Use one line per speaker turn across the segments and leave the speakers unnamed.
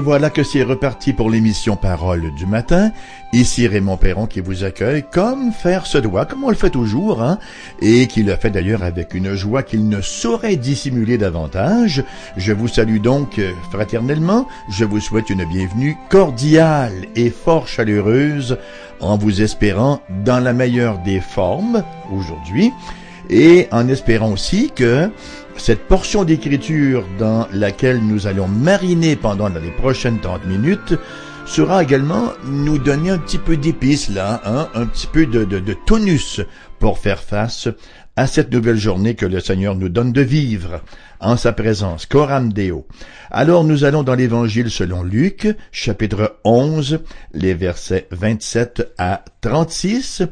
Et voilà que c'est reparti pour l'émission Parole du matin. Ici Raymond Perron qui vous accueille comme faire se doit, comme on le fait toujours, hein, et qui le fait d'ailleurs avec une joie qu'il ne saurait dissimuler davantage. Je vous salue donc euh, fraternellement, je vous souhaite une bienvenue cordiale et fort chaleureuse en vous espérant dans la meilleure des formes aujourd'hui et en espérant aussi que cette portion d'écriture dans laquelle nous allons mariner pendant les prochaines 30 minutes sera également nous donner un petit peu d'épices là, hein, un petit peu de, tonus pour faire face à cette nouvelle journée que le Seigneur nous donne de vivre en sa présence. Coram Deo. Alors nous allons dans l'Évangile selon Luc, chapitre 11, les versets 27 à 36.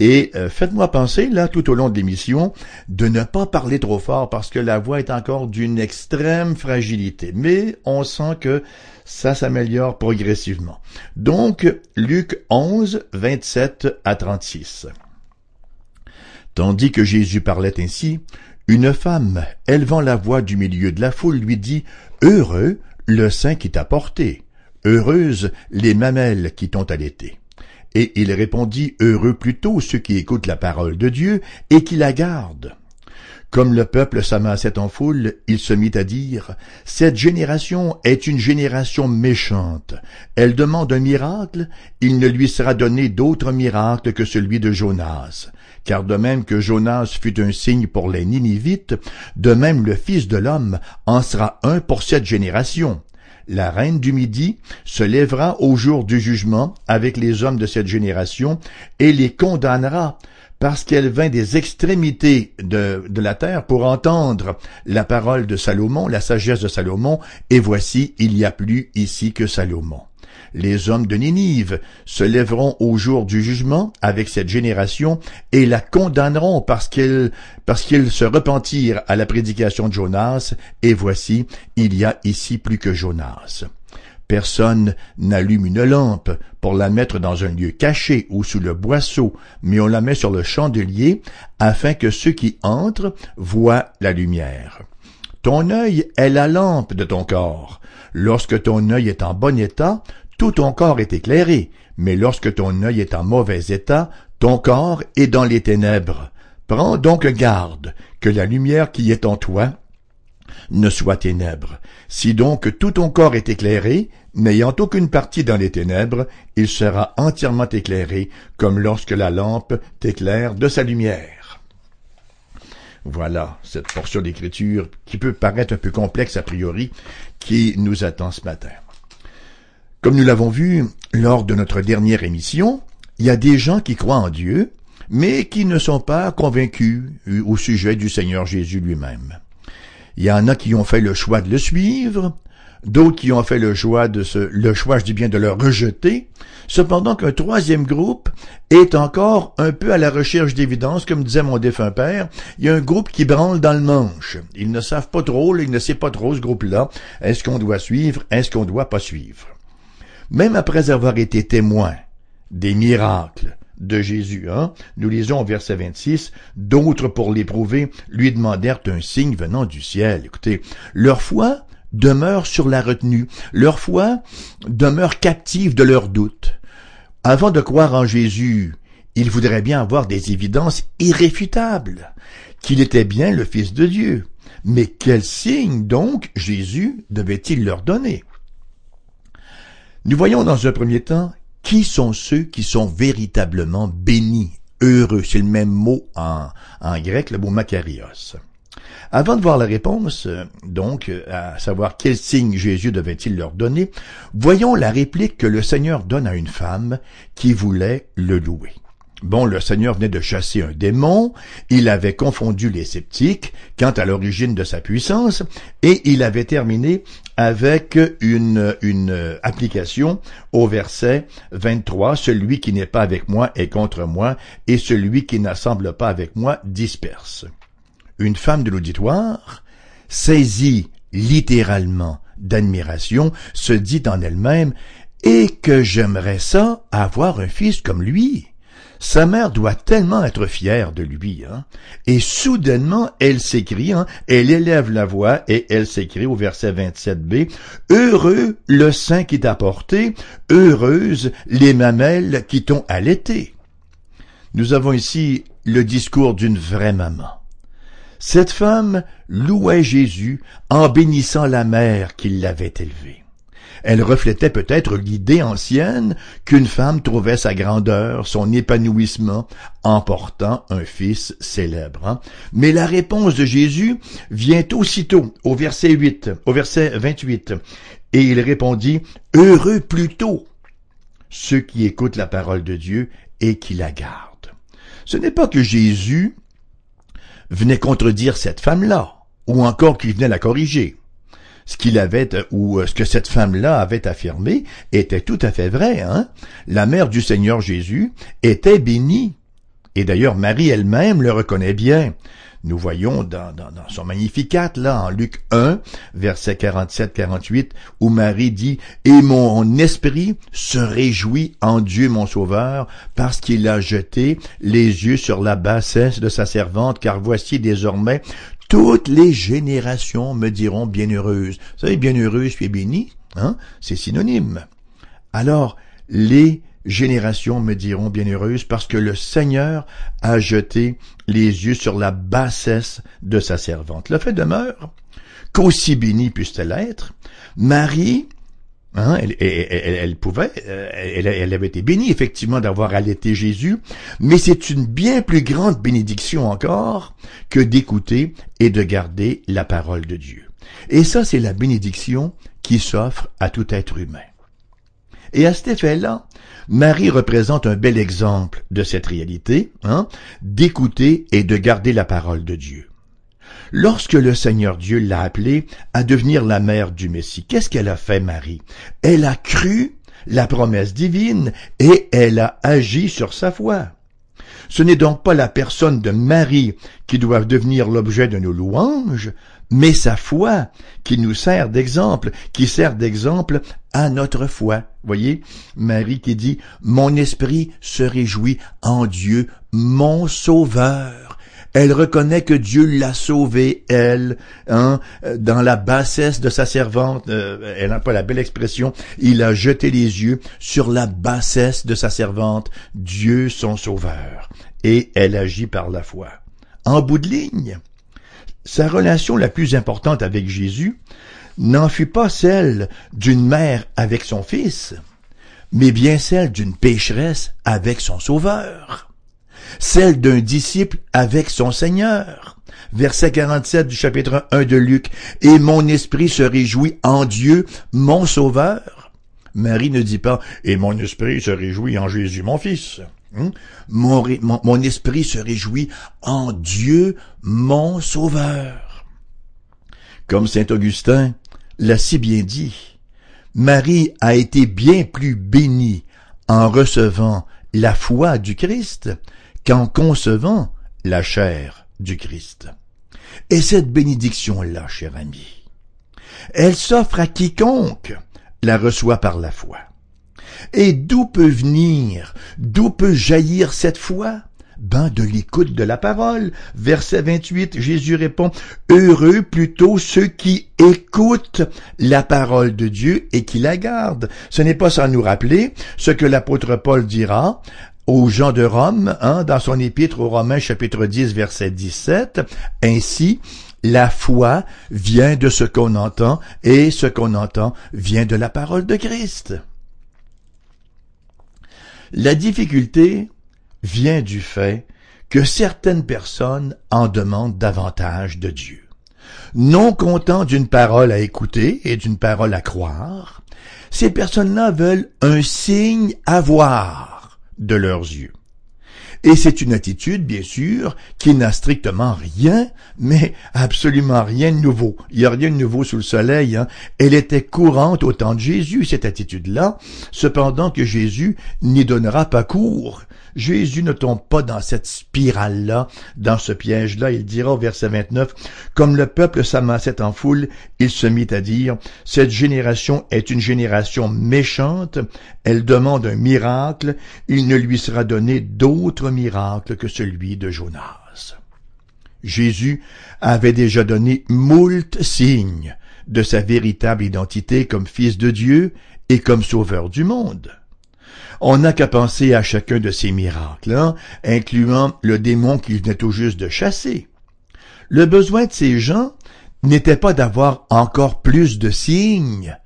Et euh, faites-moi penser, là, tout au long de l'émission, de ne pas parler trop fort parce que la voix est encore d'une extrême fragilité. Mais on sent que ça s'améliore progressivement. Donc, Luc 11, 27 à 36. Tandis que Jésus parlait ainsi, une femme, élevant la voix du milieu de la foule, lui dit, Heureux le sein qui t'a porté, heureuses les mamelles qui t'ont allaité. Et il répondit, Heureux plutôt ceux qui écoutent la parole de Dieu et qui la gardent. Comme le peuple s'amassait en foule, il se mit à dire, Cette génération est une génération méchante. Elle demande un miracle, il ne lui sera donné d'autre miracle que celui de Jonas. Car de même que Jonas fut un signe pour les Ninivites, de même le Fils de l'homme en sera un pour cette génération. La reine du Midi se lèvera au jour du jugement avec les hommes de cette génération et les condamnera parce qu'elle vint des extrémités de, la terre pour entendre la parole de Salomon, la sagesse de Salomon, et voici, il n'y a plus ici que Salomon. Les hommes de Ninive se lèveront au jour du jugement avec cette génération et la condamneront parce qu'ils se repentirent à la prédication de Jonas, et voici, il y a ici plus que Jonas. Personne n'allume une lampe pour la mettre dans un lieu caché ou sous le boisseau, mais on la met sur le chandelier afin que ceux qui entrent voient la lumière. Ton œil est la lampe de ton corps. Lorsque ton œil est en bon état, tout ton corps est éclairé, mais lorsque ton œil est en mauvais état, ton corps est dans les ténèbres. Prends donc garde que la lumière qui est en toi ne soit ténèbres. Si donc tout ton corps est éclairé, n'ayant aucune partie dans les ténèbres, il sera entièrement éclairé, comme lorsque la lampe t'éclaire de sa lumière. Voilà cette portion d'écriture qui peut paraître un peu complexe a priori, qui nous attend ce matin. Comme nous l'avons vu lors de notre dernière émission, il y a des gens qui croient en Dieu, mais qui ne sont pas convaincus au sujet du Seigneur Jésus lui-même. Il y en a qui ont fait le choix de le suivre, d'autres qui ont fait le choix de le choix, je dis bien, de le rejeter. Cependant qu'un troisième groupe est encore un peu à la recherche d'évidence, comme disait mon défunt père. Il y a un groupe qui branle dans le manche. Ils ne savent pas trop, ils ne savent pas trop ce groupe-là. Est-ce qu'on doit suivre? Est-ce qu'on doit pas suivre? Même après avoir été témoin des miracles, de Jésus. Hein? Nous lisons au verset 26, d'autres pour l'éprouver lui demandèrent un signe venant du ciel. Écoutez, leur foi demeure sur la retenue, leur foi demeure captive de leurs doutes. Avant de croire en Jésus, ils voudraient bien avoir des évidences irréfutables, qu'il était bien le Fils de Dieu. Mais quel signe donc Jésus devait-il leur donner? Nous voyons dans un premier temps qui sont ceux qui sont véritablement bénis, heureux C'est le même mot en, grec, le mot makarios. Avant de voir la réponse, donc, à savoir quel signe Jésus devait-il leur donner, voyons la réplique que le Seigneur donne à une femme qui voulait le louer. Bon, le Seigneur venait de chasser un démon, il avait confondu les sceptiques quant à l'origine de sa puissance, et il avait terminé avec une, une application au verset 23, celui qui n'est pas avec moi est contre moi, et celui qui n'assemble pas avec moi disperse. Une femme de l'auditoire, saisie littéralement d'admiration, se dit en elle-même, et que j'aimerais ça avoir un fils comme lui? Sa mère doit tellement être fière de lui, hein? Et soudainement, elle s'écrie, hein? elle élève la voix et elle s'écrit au verset 27b, Heureux le sein qui t'a porté, heureuse les mamelles qui t'ont allaité. Nous avons ici le discours d'une vraie maman. Cette femme louait Jésus en bénissant la mère qui l'avait élevé. Elle reflétait peut-être l'idée ancienne qu'une femme trouvait sa grandeur, son épanouissement en portant un fils célèbre. Hein. Mais la réponse de Jésus vient aussitôt au verset 8, au verset 28. Et il répondit, Heureux plutôt ceux qui écoutent la parole de Dieu et qui la gardent. Ce n'est pas que Jésus venait contredire cette femme-là, ou encore qu'il venait la corriger ce qu'il avait ou euh, ce que cette femme-là avait affirmé était tout à fait vrai. Hein? La mère du Seigneur Jésus était bénie. Et d'ailleurs, Marie elle-même le reconnaît bien. Nous voyons dans, dans, dans, son Magnificat, là, en Luc 1, verset 47-48, où Marie dit, Et mon esprit se réjouit en Dieu mon Sauveur, parce qu'il a jeté les yeux sur la bassesse de sa servante, car voici désormais toutes les générations me diront bienheureuse. Vous savez, bienheureuse puis bénie, hein, c'est synonyme. Alors, les générations me diront bienheureuse parce que le Seigneur a jeté les yeux sur la bassesse de sa servante. Le fait demeure qu'aussi bénie puisse-t-elle être, Marie Hein, elle, pouvait, euh, elle, avait été bénie effectivement d'avoir allaité Jésus, mais c'est une bien plus grande bénédiction encore que d'écouter et de garder la parole de Dieu. Et ça, c'est la bénédiction qui s'offre à tout être humain. Et à cet effet-là, Marie représente un bel exemple de cette réalité, hein, d'écouter et de garder la parole de Dieu. Lorsque le Seigneur Dieu l'a appelée à devenir la mère du Messie, qu'est-ce qu'elle a fait, Marie? Elle a cru la promesse divine et elle a agi sur sa foi. Ce n'est donc pas la personne de Marie qui doit devenir l'objet de nos louanges, mais sa foi qui nous sert d'exemple, qui sert d'exemple à notre foi. Voyez, Marie qui dit, Mon esprit se réjouit en Dieu, mon Sauveur. Elle reconnaît que Dieu l'a sauvée, elle, hein, dans la bassesse de sa servante. Euh, elle n'a pas la belle expression. Il a jeté les yeux sur la bassesse de sa servante, Dieu son sauveur. Et elle agit par la foi. En bout de ligne, sa relation la plus importante avec Jésus n'en fut pas celle d'une mère avec son fils, mais bien celle d'une pécheresse avec son sauveur celle d'un disciple avec son Seigneur. Verset 47 du chapitre 1 de Luc. Et mon esprit se réjouit en Dieu, mon Sauveur. Marie ne dit pas, et mon esprit se réjouit en Jésus, mon Fils. Hein? Mon, mon esprit se réjouit en Dieu, mon Sauveur. Comme Saint Augustin l'a si bien dit, Marie a été bien plus bénie en recevant la foi du Christ qu'en concevant la chair du Christ. Et cette bénédiction-là, cher ami, elle s'offre à quiconque la reçoit par la foi. Et d'où peut venir, d'où peut jaillir cette foi? Ben, de l'écoute de la parole. Verset 28, Jésus répond, Heureux plutôt ceux qui écoutent la parole de Dieu et qui la gardent. Ce n'est pas sans nous rappeler ce que l'apôtre Paul dira aux gens de Rome, hein, dans son épître aux Romains chapitre 10 verset 17, ainsi la foi vient de ce qu'on entend et ce qu'on entend vient de la parole de Christ. La difficulté vient du fait que certaines personnes en demandent davantage de Dieu. Non contents d'une parole à écouter et d'une parole à croire, ces personnes-là veulent un signe à voir de leurs yeux. Et c'est une attitude, bien sûr, qui n'a strictement rien, mais absolument rien de nouveau. Il n'y a rien de nouveau sous le soleil. Hein. Elle était courante au temps de Jésus, cette attitude-là, cependant que Jésus n'y donnera pas cours. Jésus ne tombe pas dans cette spirale-là, dans ce piège-là. Il dira au verset 29, Comme le peuple s'amassait en foule, il se mit à dire, Cette génération est une génération méchante, elle demande un miracle, il ne lui sera donné d'autre miracle que celui de Jonas. Jésus avait déjà donné moult signes de sa véritable identité comme fils de Dieu et comme sauveur du monde. On n'a qu'à penser à chacun de ces miracles, hein, incluant le démon qu'il venait tout juste de chasser. Le besoin de ces gens n'était pas d'avoir encore plus de signes,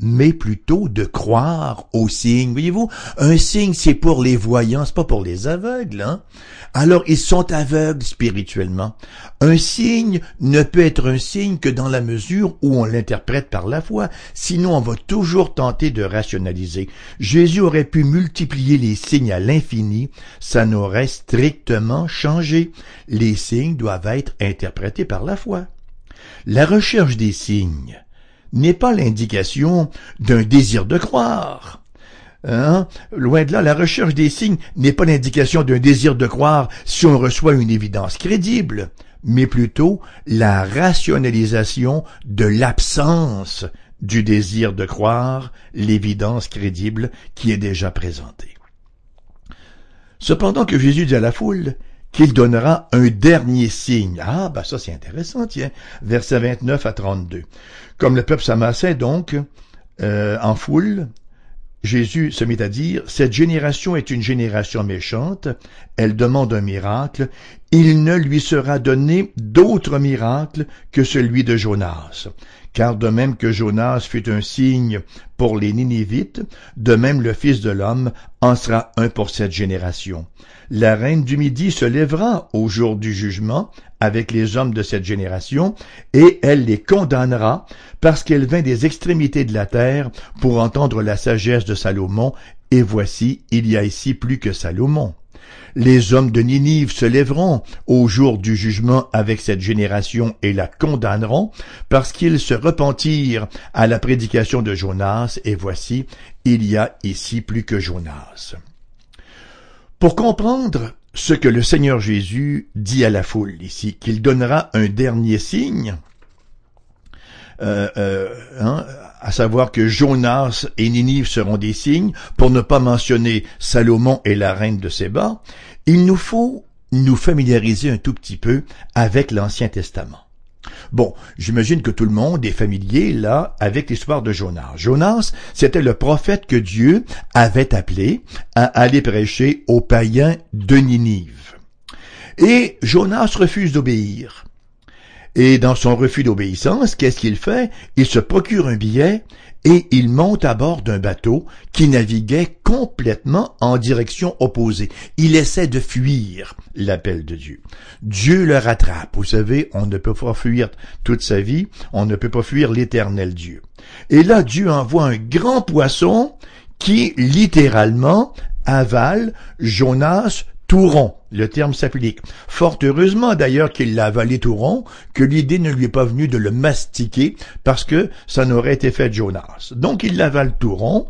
mais plutôt de croire aux signes. Voyez-vous, un signe, c'est pour les voyants, c'est pas pour les aveugles. Hein? Alors, ils sont aveugles spirituellement. Un signe ne peut être un signe que dans la mesure où on l'interprète par la foi. Sinon, on va toujours tenter de rationaliser. Jésus aurait pu multiplier les signes à l'infini, ça n'aurait strictement changé. Les signes doivent être interprétés par la foi. La recherche des signes n'est pas l'indication d'un désir de croire. Hein? Loin de là, la recherche des signes n'est pas l'indication d'un désir de croire si on reçoit une évidence crédible, mais plutôt la rationalisation de l'absence du désir de croire l'évidence crédible qui est déjà présentée. Cependant que Jésus dit à la foule, qu'il donnera un dernier signe. Ah, bah ça c'est intéressant, tiens. Versets 29 à 32. Comme le peuple s'amassait donc euh, en foule, Jésus se mit à dire, Cette génération est une génération méchante, elle demande un miracle, il ne lui sera donné d'autre miracle que celui de Jonas. Car de même que Jonas fut un signe pour les Ninivites, de même le Fils de l'homme en sera un pour cette génération. La reine du Midi se lèvera au jour du jugement avec les hommes de cette génération, et elle les condamnera parce qu'elle vint des extrémités de la terre pour entendre la sagesse de Salomon, et voici, il y a ici plus que Salomon. Les hommes de Ninive se lèveront au jour du jugement avec cette génération et la condamneront, parce qu'ils se repentirent à la prédication de Jonas, et voici, il y a ici plus que Jonas. Pour comprendre ce que le Seigneur Jésus dit à la foule ici, qu'il donnera un dernier signe, hein, à savoir que Jonas et Ninive seront des signes, pour ne pas mentionner Salomon et la reine de Séba, il nous faut nous familiariser un tout petit peu avec l'Ancien Testament. Bon, j'imagine que tout le monde est familier là avec l'histoire de Jonas. Jonas, c'était le prophète que Dieu avait appelé à aller prêcher aux païens de Ninive. Et Jonas refuse d'obéir. Et dans son refus d'obéissance, qu'est-ce qu'il fait? Il se procure un billet et il monte à bord d'un bateau qui naviguait complètement en direction opposée. Il essaie de fuir l'appel de Dieu. Dieu le rattrape. Vous savez, on ne peut pas fuir toute sa vie, on ne peut pas fuir l'éternel Dieu. Et là, Dieu envoie un grand poisson qui, littéralement, avale Jonas tout rond. Le terme s'applique. Fort heureusement d'ailleurs qu'il l'a avalé tout rond, que l'idée ne lui est pas venue de le mastiquer, parce que ça n'aurait été fait de Jonas. Donc il l'avale tout rond,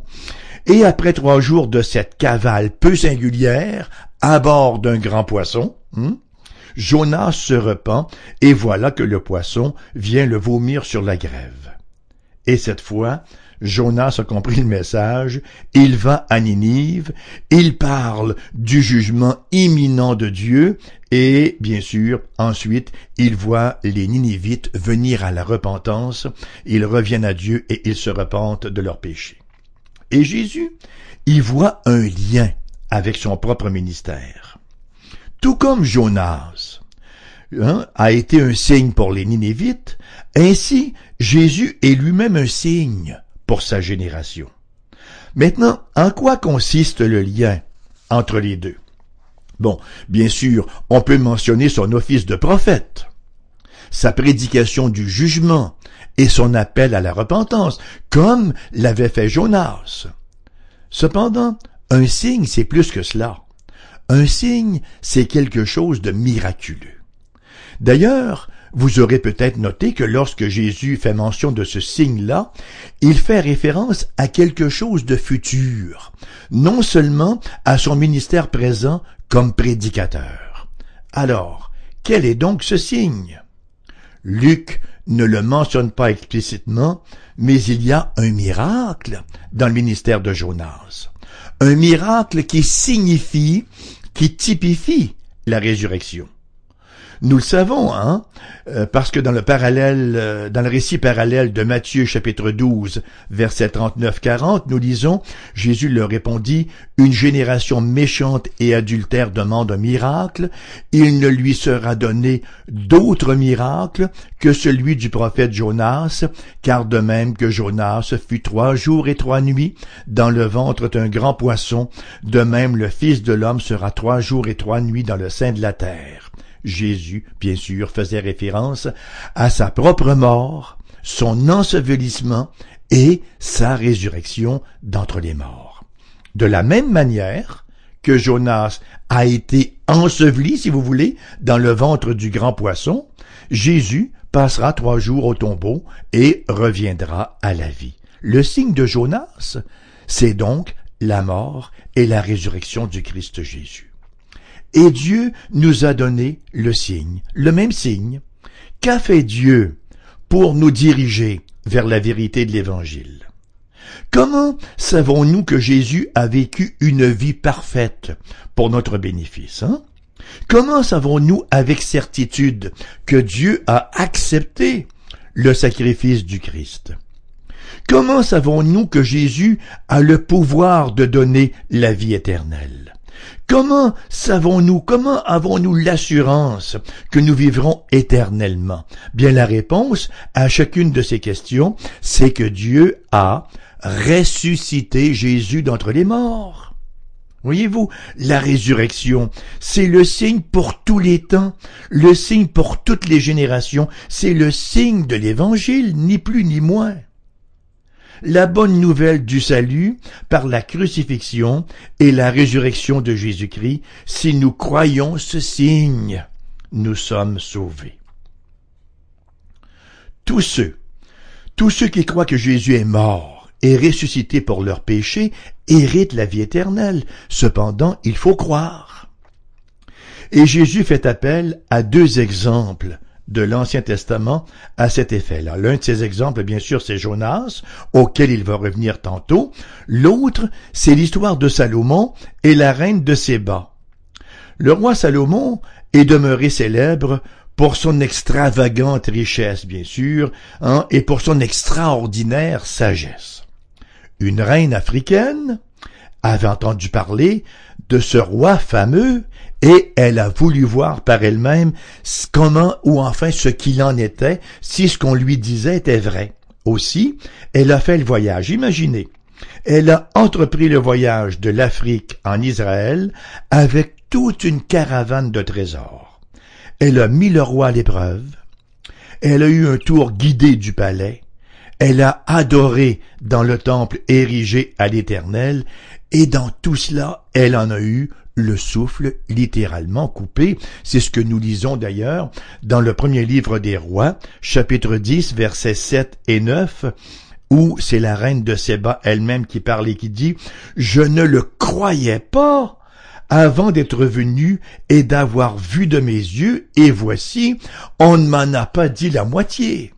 et après trois jours de cette cavale peu singulière, à bord d'un grand poisson, hmm, Jonas se repent, et voilà que le poisson vient le vomir sur la grève. Et cette fois, Jonas a compris le message, il va à Ninive, il parle du jugement imminent de Dieu, et bien sûr, ensuite, il voit les Ninivites venir à la repentance, ils reviennent à Dieu et ils se repentent de leurs péchés. Et Jésus y voit un lien avec son propre ministère. Tout comme Jonas hein, a été un signe pour les Ninivites, ainsi Jésus est lui-même un signe sa génération. Maintenant, en quoi consiste le lien entre les deux? Bon, bien sûr, on peut mentionner son office de prophète, sa prédication du jugement et son appel à la repentance, comme l'avait fait Jonas. Cependant, un signe, c'est plus que cela. Un signe, c'est quelque chose de miraculeux. D'ailleurs, vous aurez peut-être noté que lorsque Jésus fait mention de ce signe-là, il fait référence à quelque chose de futur, non seulement à son ministère présent comme prédicateur. Alors, quel est donc ce signe? Luc ne le mentionne pas explicitement, mais il y a un miracle dans le ministère de Jonas. Un miracle qui signifie, qui typifie la résurrection. Nous le savons, hein, euh, parce que dans le parallèle, euh, dans le récit parallèle de Matthieu chapitre 12, verset 39-40, nous lisons, Jésus leur répondit, une génération méchante et adultère demande un miracle, il ne lui sera donné d'autre miracle que celui du prophète Jonas, car de même que Jonas fut trois jours et trois nuits dans le ventre d'un grand poisson, de même le Fils de l'homme sera trois jours et trois nuits dans le sein de la terre. Jésus, bien sûr, faisait référence à sa propre mort, son ensevelissement et sa résurrection d'entre les morts. De la même manière que Jonas a été enseveli, si vous voulez, dans le ventre du grand poisson, Jésus passera trois jours au tombeau et reviendra à la vie. Le signe de Jonas, c'est donc la mort et la résurrection du Christ Jésus. Et Dieu nous a donné le signe, le même signe. Qu'a fait Dieu pour nous diriger vers la vérité de l'Évangile? Comment savons-nous que Jésus a vécu une vie parfaite pour notre bénéfice hein? Comment savons-nous avec certitude que Dieu a accepté le sacrifice du Christ? Comment savons-nous que Jésus a le pouvoir de donner la vie éternelle? Comment savons-nous, comment avons-nous l'assurance que nous vivrons éternellement? Bien la réponse à chacune de ces questions, c'est que Dieu a ressuscité Jésus d'entre les morts. Voyez-vous, la résurrection, c'est le signe pour tous les temps, le signe pour toutes les générations, c'est le signe de l'Évangile, ni plus ni moins la bonne nouvelle du salut par la crucifixion et la résurrection de Jésus-Christ, si nous croyons ce signe, nous sommes sauvés. Tous ceux, tous ceux qui croient que Jésus est mort et ressuscité pour leurs péchés héritent la vie éternelle. Cependant, il faut croire. Et Jésus fait appel à deux exemples de l'Ancien Testament à cet effet-là. L'un de ces exemples, bien sûr, c'est Jonas, auquel il va revenir tantôt. L'autre, c'est l'histoire de Salomon et la reine de Séba. Le roi Salomon est demeuré célèbre pour son extravagante richesse, bien sûr, hein, et pour son extraordinaire sagesse. Une reine africaine avait entendu parler de ce roi fameux et elle a voulu voir par elle-même comment ou enfin ce qu'il en était, si ce qu'on lui disait était vrai. Aussi, elle a fait le voyage. Imaginez, elle a entrepris le voyage de l'Afrique en Israël avec toute une caravane de trésors. Elle a mis le roi à l'épreuve. Elle a eu un tour guidé du palais. Elle a adoré dans le temple érigé à l'Éternel, et dans tout cela, elle en a eu le souffle littéralement coupé. C'est ce que nous lisons d'ailleurs dans le premier livre des rois, chapitre 10, versets 7 et 9, où c'est la reine de Séba elle-même qui parle et qui dit, je ne le croyais pas avant d'être venu et d'avoir vu de mes yeux, et voici, on ne m'en a pas dit la moitié.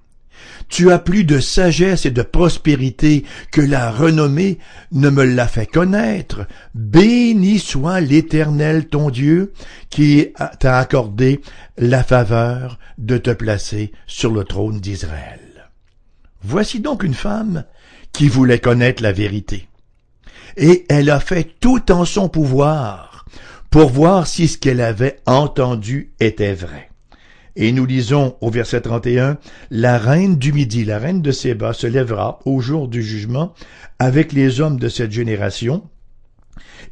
Tu as plus de sagesse et de prospérité que la renommée ne me l'a fait connaître. Béni soit l'Éternel ton Dieu qui t'a accordé la faveur de te placer sur le trône d'Israël. Voici donc une femme qui voulait connaître la vérité. Et elle a fait tout en son pouvoir pour voir si ce qu'elle avait entendu était vrai. Et nous lisons au verset 31, La reine du Midi, la reine de Séba, se lèvera au jour du jugement avec les hommes de cette génération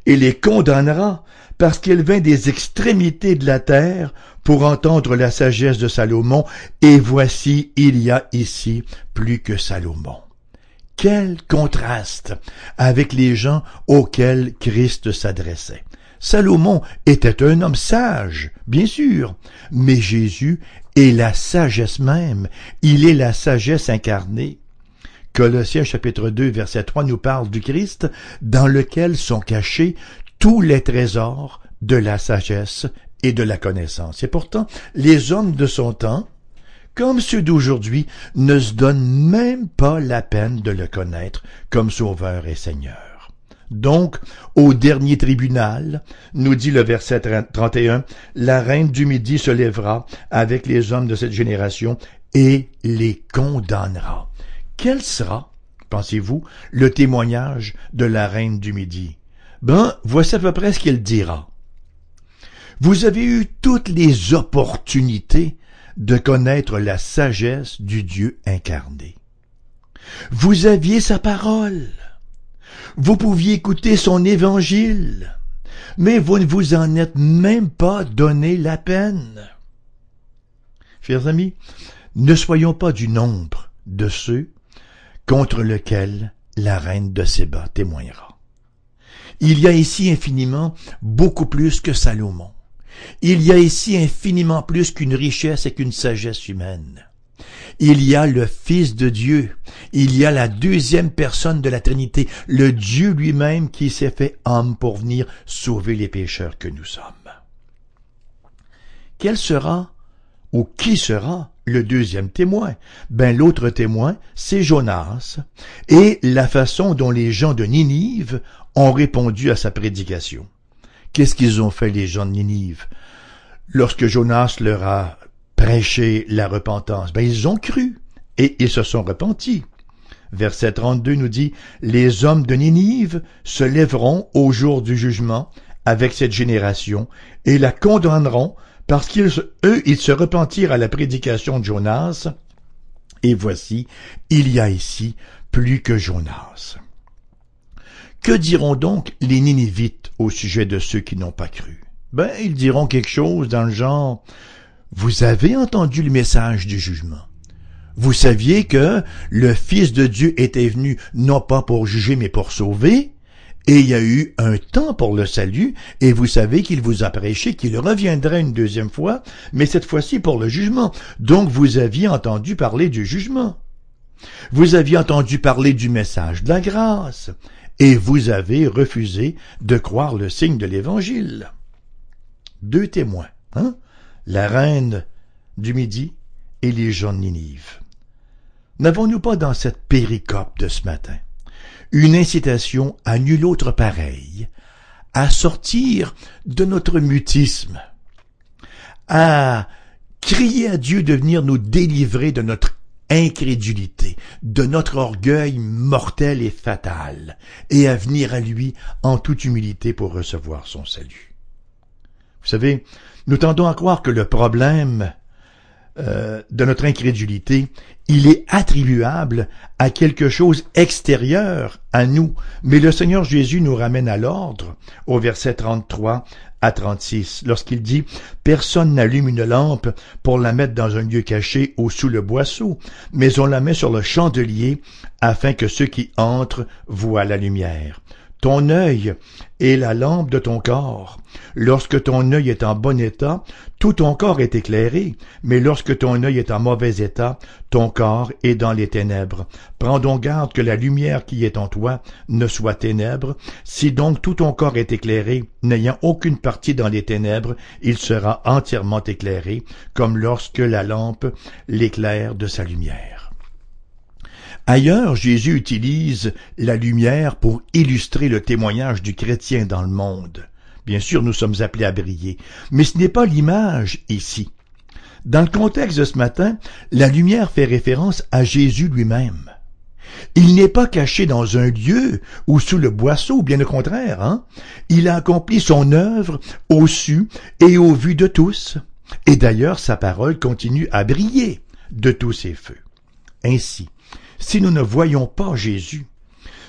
et les condamnera parce qu'elle vint des extrémités de la terre pour entendre la sagesse de Salomon, et voici, il y a ici plus que Salomon. Quel contraste avec les gens auxquels Christ s'adressait. Salomon était un homme sage, bien sûr, mais Jésus est la sagesse même, il est la sagesse incarnée. Colossiens chapitre 2 verset 3 nous parle du Christ dans lequel sont cachés tous les trésors de la sagesse et de la connaissance. Et pourtant, les hommes de son temps, comme ceux d'aujourd'hui, ne se donnent même pas la peine de le connaître comme Sauveur et Seigneur. Donc, au dernier tribunal, nous dit le verset 31, la reine du Midi se lèvera avec les hommes de cette génération et les condamnera. Quel sera, pensez-vous, le témoignage de la reine du Midi? Ben, voici à peu près ce qu'elle dira. Vous avez eu toutes les opportunités de connaître la sagesse du Dieu incarné. Vous aviez sa parole. Vous pouviez écouter son évangile, mais vous ne vous en êtes même pas donné la peine. Chers amis, ne soyons pas du nombre de ceux contre lesquels la reine de Séba témoignera. Il y a ici infiniment beaucoup plus que Salomon. Il y a ici infiniment plus qu'une richesse et qu'une sagesse humaine. Il y a le Fils de Dieu, il y a la deuxième personne de la Trinité, le Dieu lui-même qui s'est fait homme pour venir sauver les pécheurs que nous sommes. Quel sera ou qui sera le deuxième témoin? Ben, l'autre témoin, c'est Jonas, et la façon dont les gens de Ninive ont répondu à sa prédication. Qu'est-ce qu'ils ont fait les gens de Ninive? Lorsque Jonas leur a prêché la repentance, ben ils ont cru et ils se sont repentis. Verset 32 nous dit, Les hommes de Ninive se lèveront au jour du jugement avec cette génération et la condamneront parce qu'ils, eux, ils se repentirent à la prédication de Jonas. Et voici, il y a ici plus que Jonas. Que diront donc les Ninivites au sujet de ceux qui n'ont pas cru? Ben, ils diront quelque chose dans le genre, vous avez entendu le message du jugement. Vous saviez que le Fils de Dieu était venu non pas pour juger mais pour sauver, et il y a eu un temps pour le salut, et vous savez qu'il vous a prêché qu'il reviendrait une deuxième fois, mais cette fois-ci pour le jugement. Donc vous aviez entendu parler du jugement. Vous aviez entendu parler du message de la grâce et vous avez refusé de croire le signe de l'Évangile. Deux témoins, hein? La reine du Midi et les gens de Ninive. N'avons-nous pas dans cette péricope de ce matin une incitation à nul autre pareil, à sortir de notre mutisme, à crier à Dieu de venir nous délivrer de notre incrédulité, de notre orgueil mortel et fatal, et à venir à lui en toute humilité pour recevoir son salut? Vous savez, nous tendons à croire que le problème euh, de notre incrédulité, il est attribuable à quelque chose extérieur à nous. Mais le Seigneur Jésus nous ramène à l'ordre au verset 33 à 36, lorsqu'il dit Personne n'allume une lampe pour la mettre dans un lieu caché ou sous le boisseau, mais on la met sur le chandelier afin que ceux qui entrent voient la lumière. Ton œil est la lampe de ton corps. Lorsque ton œil est en bon état, tout ton corps est éclairé, mais lorsque ton œil est en mauvais état, ton corps est dans les ténèbres. Prends donc garde que la lumière qui est en toi ne soit ténèbres. Si donc tout ton corps est éclairé, n'ayant aucune partie dans les ténèbres, il sera entièrement éclairé, comme lorsque la lampe l'éclaire de sa lumière. Ailleurs, Jésus utilise la lumière pour illustrer le témoignage du chrétien dans le monde. Bien sûr, nous sommes appelés à briller, mais ce n'est pas l'image ici. Dans le contexte de ce matin, la lumière fait référence à Jésus lui-même. Il n'est pas caché dans un lieu ou sous le boisseau, bien au contraire. Hein? Il a accompli son œuvre au su et au vu de tous. Et d'ailleurs, sa parole continue à briller de tous ses feux. Ainsi, si nous ne voyons pas Jésus,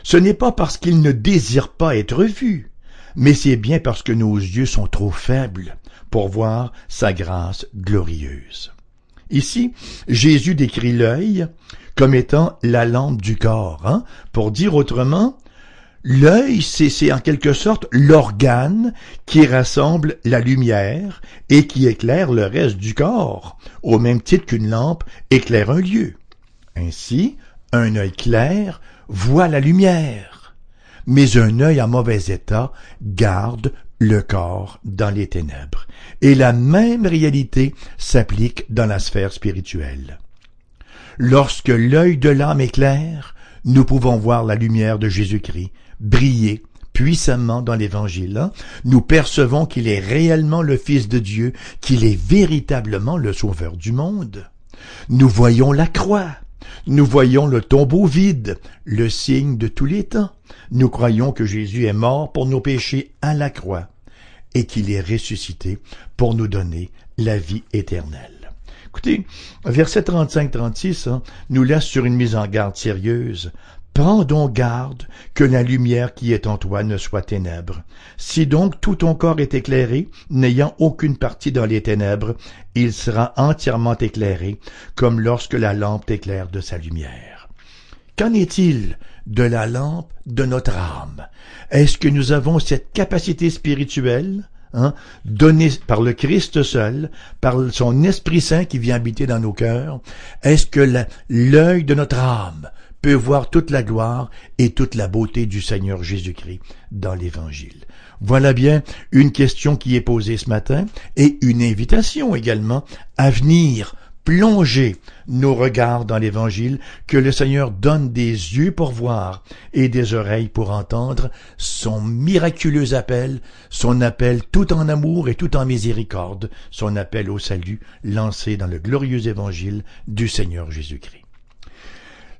ce n'est pas parce qu'il ne désire pas être vu, mais c'est bien parce que nos yeux sont trop faibles pour voir sa grâce glorieuse. Ici, Jésus décrit l'œil comme étant la lampe du corps. Hein? Pour dire autrement, L'œil, c'est en quelque sorte l'organe qui rassemble la lumière et qui éclaire le reste du corps, au même titre qu'une lampe éclaire un lieu. Ainsi, un œil clair voit la lumière, mais un œil en mauvais état garde le corps dans les ténèbres. Et la même réalité s'applique dans la sphère spirituelle. Lorsque l'œil de l'âme est clair, nous pouvons voir la lumière de Jésus-Christ briller puissamment dans l'Évangile. Nous percevons qu'il est réellement le Fils de Dieu, qu'il est véritablement le Sauveur du monde. Nous voyons la croix, nous voyons le tombeau vide, le signe de tous les temps. Nous croyons que Jésus est mort pour nos péchés à la croix et qu'il est ressuscité pour nous donner la vie éternelle. Écoutez, verset 35-36 hein, nous laisse sur une mise en garde sérieuse. Prends donc garde que la lumière qui est en toi ne soit ténèbres. Si donc tout ton corps est éclairé, n'ayant aucune partie dans les ténèbres, il sera entièrement éclairé, comme lorsque la lampe éclaire de sa lumière. Qu'en est-il de la lampe de notre âme? Est-ce que nous avons cette capacité spirituelle Hein, donnée par le Christ seul, par son Esprit Saint qui vient habiter dans nos cœurs, est-ce que l'œil de notre âme peut voir toute la gloire et toute la beauté du Seigneur Jésus-Christ dans l'Évangile. Voilà bien une question qui est posée ce matin et une invitation également à venir plonger nos regards dans l'Évangile, que le Seigneur donne des yeux pour voir et des oreilles pour entendre son miraculeux appel, son appel tout en amour et tout en miséricorde, son appel au salut lancé dans le glorieux Évangile du Seigneur Jésus-Christ.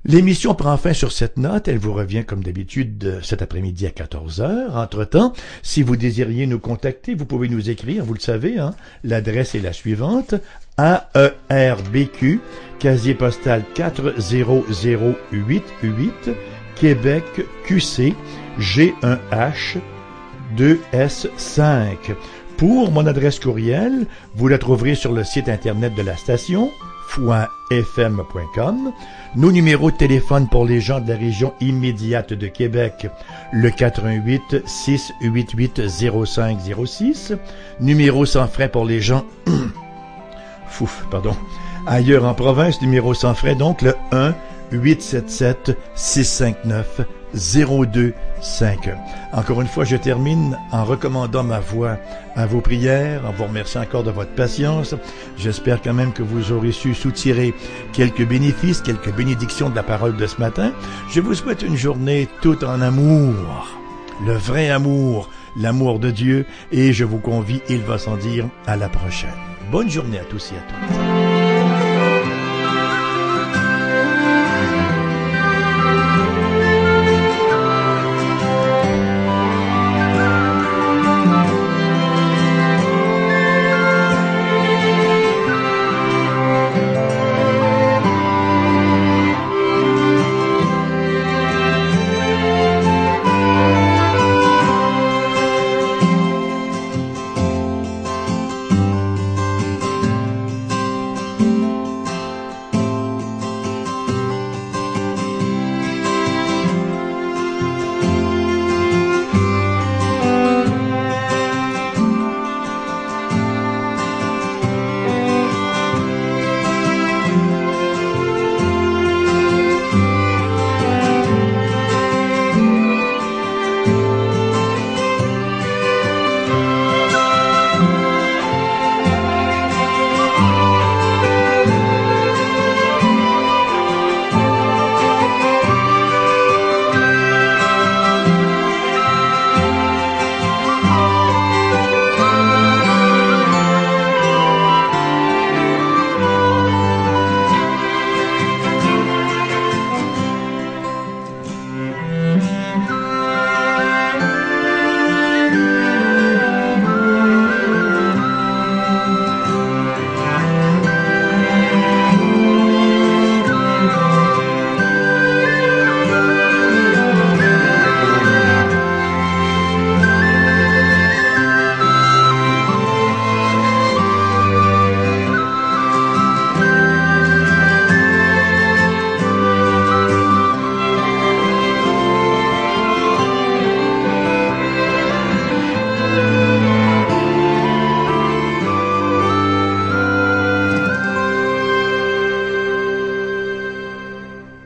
L'émission prend fin sur cette note. Elle vous revient comme d'habitude cet après-midi à 14 heures. Entre-temps, si vous désiriez nous contacter, vous pouvez nous écrire, vous le savez, hein? l'adresse est la suivante. AERBQ, casier postal 40088, Québec QC G1H 2S5. Pour mon adresse courriel, vous la trouverez sur le site internet de la station, fm.com. Nos numéros de téléphone pour les gens de la région immédiate de Québec, le 88 688 0506. Numéro sans frais pour les gens, fouf, pardon, ailleurs en province, numéro sans frais, donc le 1 877 659 0251. Encore une fois, je termine en recommandant ma voix à vos prières, en vous remerciant encore de votre patience. J'espère quand même que vous aurez su soutirer quelques bénéfices, quelques bénédictions de la parole de ce matin. Je vous souhaite une journée toute en amour, le vrai amour, l'amour de Dieu, et je vous convie, il va sans dire, à la prochaine. Bonne journée à tous et à toutes.